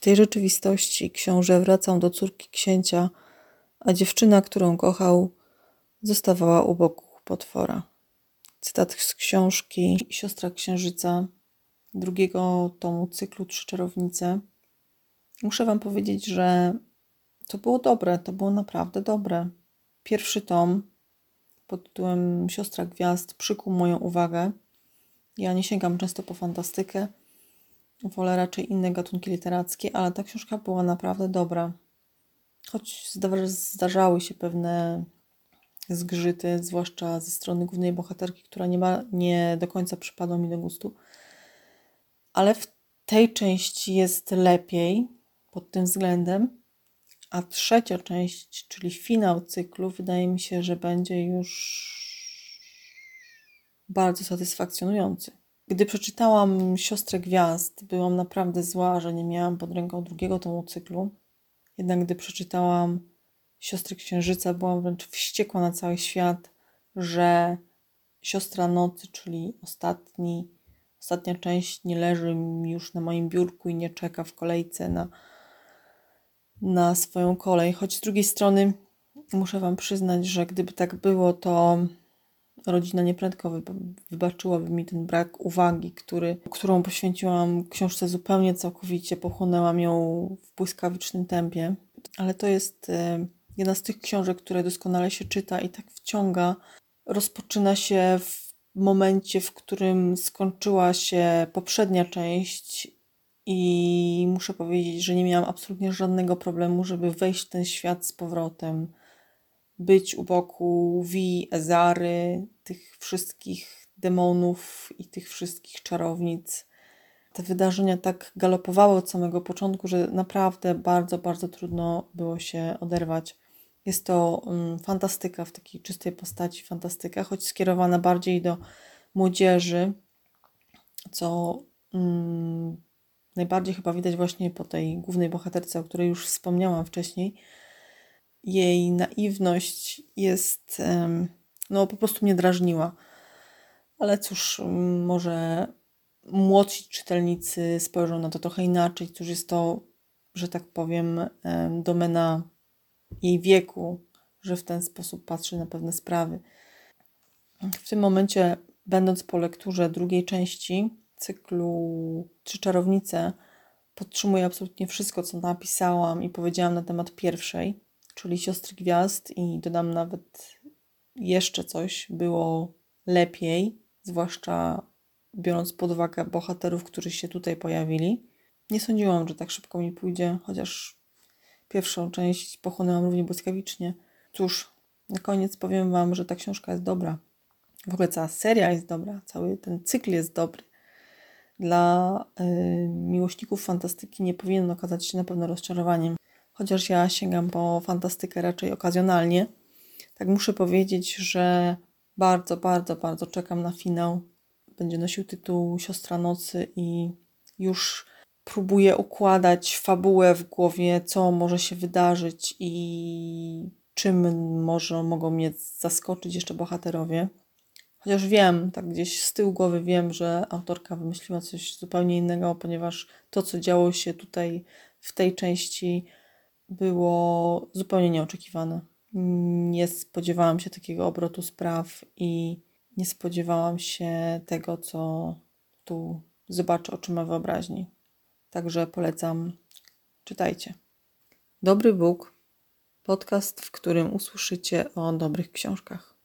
W tej rzeczywistości książę wracał do córki księcia, a dziewczyna, którą kochał, zostawała u boku potwora. Cytat z książki Siostra Księżyca, drugiego tomu cyklu Trzy Czarownice. Muszę Wam powiedzieć, że to było dobre, to było naprawdę dobre. Pierwszy tom pod tytułem Siostra Gwiazd przykuł moją uwagę. Ja nie sięgam często po fantastykę, wolę raczej inne gatunki literackie, ale ta książka była naprawdę dobra. Choć zdarzały się pewne zgrzyty, zwłaszcza ze strony głównej bohaterki, która nie, ma, nie do końca przypadła mi do gustu. Ale w tej części jest lepiej pod tym względem. A trzecia część, czyli finał cyklu, wydaje mi się, że będzie już bardzo satysfakcjonujący. Gdy przeczytałam Siostrę Gwiazd, byłam naprawdę zła, że nie miałam pod ręką drugiego tomu cyklu. Jednak gdy przeczytałam Siostry Księżyca, byłam wręcz wściekła na cały świat, że Siostra Nocy, czyli ostatni, ostatnia część, nie leży już na moim biurku i nie czeka w kolejce na, na swoją kolej. Choć z drugiej strony muszę Wam przyznać, że gdyby tak było, to rodzina nieprędko wybaczyłaby mi ten brak uwagi, który, którą poświęciłam książce zupełnie całkowicie, pochłonęłam ją w błyskawicznym tempie. Ale to jest e, jedna z tych książek, które doskonale się czyta i tak wciąga. Rozpoczyna się w momencie, w którym skończyła się poprzednia część i muszę powiedzieć, że nie miałam absolutnie żadnego problemu, żeby wejść w ten świat z powrotem być u boku Wi, Ezary, tych wszystkich demonów i tych wszystkich czarownic. Te wydarzenia tak galopowały od samego początku, że naprawdę bardzo, bardzo trudno było się oderwać. Jest to um, fantastyka w takiej czystej postaci, fantastyka, choć skierowana bardziej do młodzieży, co um, najbardziej chyba widać właśnie po tej głównej bohaterce, o której już wspomniałam wcześniej jej naiwność jest, no po prostu mnie drażniła. Ale cóż, może młodsi czytelnicy spojrzą na to trochę inaczej. Cóż, jest to, że tak powiem, domena jej wieku, że w ten sposób patrzy na pewne sprawy. W tym momencie, będąc po lekturze drugiej części cyklu Trzy Czarownice, podtrzymuję absolutnie wszystko, co napisałam i powiedziałam na temat pierwszej czyli Siostry Gwiazd i dodam nawet jeszcze coś, było lepiej, zwłaszcza biorąc pod uwagę bohaterów, którzy się tutaj pojawili. Nie sądziłam, że tak szybko mi pójdzie, chociaż pierwszą część pochłonęłam równie błyskawicznie. Cóż, na koniec powiem Wam, że ta książka jest dobra. W ogóle cała seria jest dobra, cały ten cykl jest dobry. Dla y, miłośników fantastyki nie powinien okazać się na pewno rozczarowaniem chociaż ja sięgam po fantastykę raczej okazjonalnie, tak muszę powiedzieć, że bardzo, bardzo, bardzo czekam na finał. Będzie nosił tytuł Siostra Nocy i już próbuję układać fabułę w głowie, co może się wydarzyć i czym może mogą mnie zaskoczyć jeszcze bohaterowie. Chociaż wiem, tak gdzieś z tyłu głowy wiem, że autorka wymyśliła coś zupełnie innego, ponieważ to, co działo się tutaj w tej części, było zupełnie nieoczekiwane. Nie spodziewałam się takiego obrotu spraw i nie spodziewałam się tego, co tu zobaczę oczyma wyobraźni. Także polecam, czytajcie. Dobry Bóg, podcast, w którym usłyszycie o dobrych książkach.